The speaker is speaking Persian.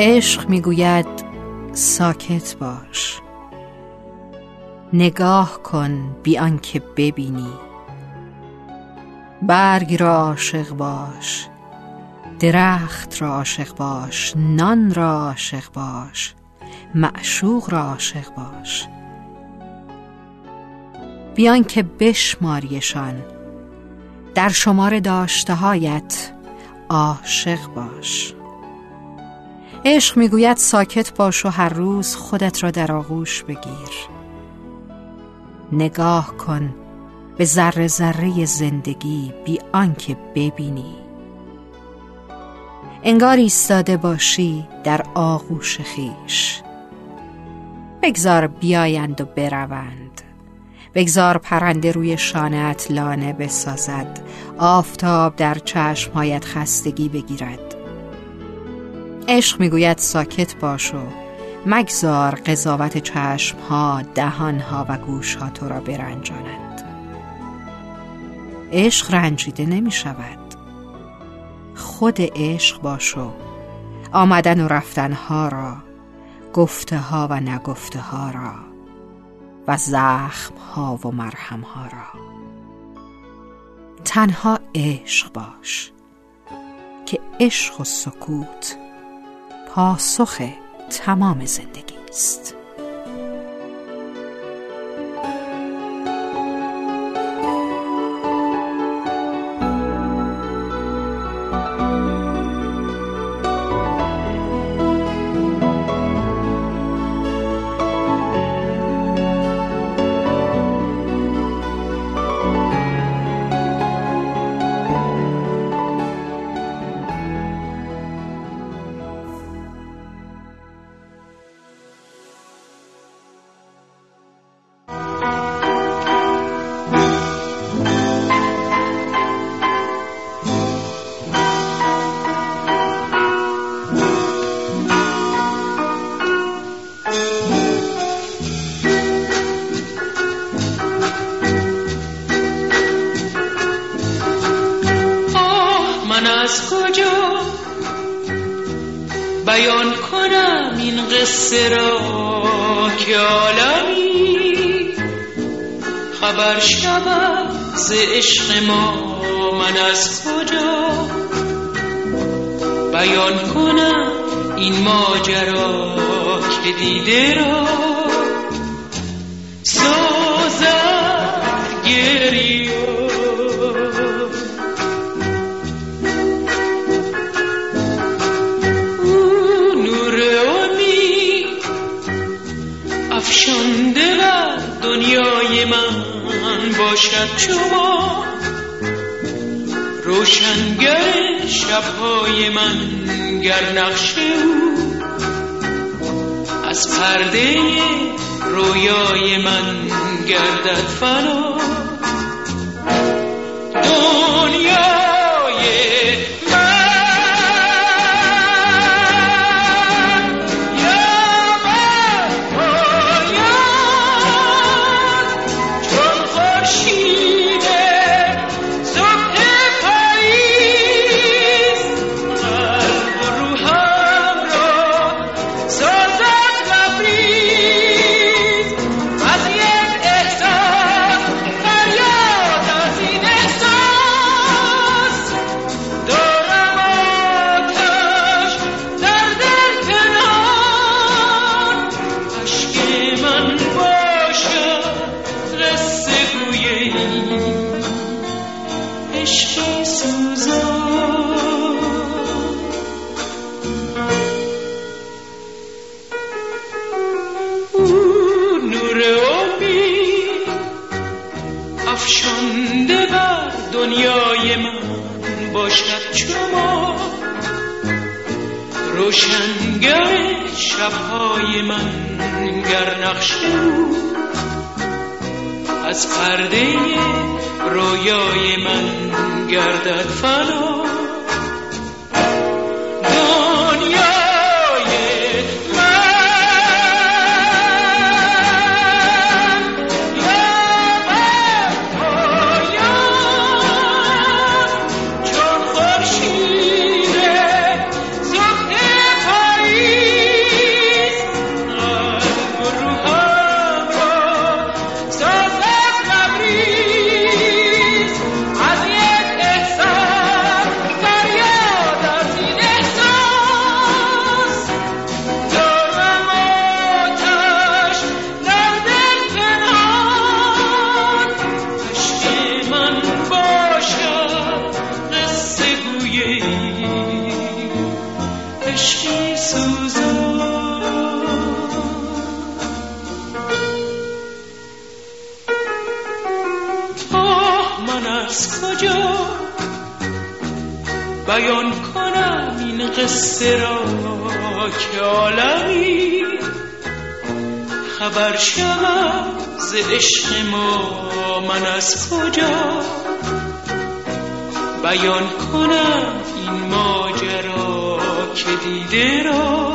عشق می‌گوید ساکت باش. نگاه کن بی آنکه ببینی. برگ را عاشق باش درخت را عاشق باش نان را عاشق باش معشوق را عاشق باش. بیان که بشماریشان در شمار داشته هایت عاشق باش. عشق می‌گوید ساکت باش و هر روز خودت را در آغوش بگیر. نگاه کن به ذره ذره زندگی بی آنکه ببینی. انگار ایستاده باشی در آغوش خیش. بگذار بیایند و بروند. بگذار پرنده روی شانت لانه بسازد. آفتاب در چشمهایت خستگی بگیرد. عشق می‌گوید ساکت باش و مگذار قضاوت چشمها دهانها و گوشها تو را برنجانند عشق رنجیده نمی شود خود عشق باشو آمدن و رفتنها را گفته ها و نگفته ها را و زخم ها و مرهم ها را. تنها عشق باش که عشق و سکوت پاسخ تمام زندگی است. از کجا بیان کنم این قصه را که عالمی خبر شود ز عشق ما من از کجا بیان کنم این ماجرا که دیده را باشد شما. روشنگر شبهای من گر نقشه او از پرده رویای من گردد فنا. دنیای روشنگر شبهای من گر نقش از پرده رویای من گردد فنا. از کجا بیان کنم این قصه را که عالمی خبر شوم ز عشق ما من از کجا بیان کنم این ماجرا که دیده را؟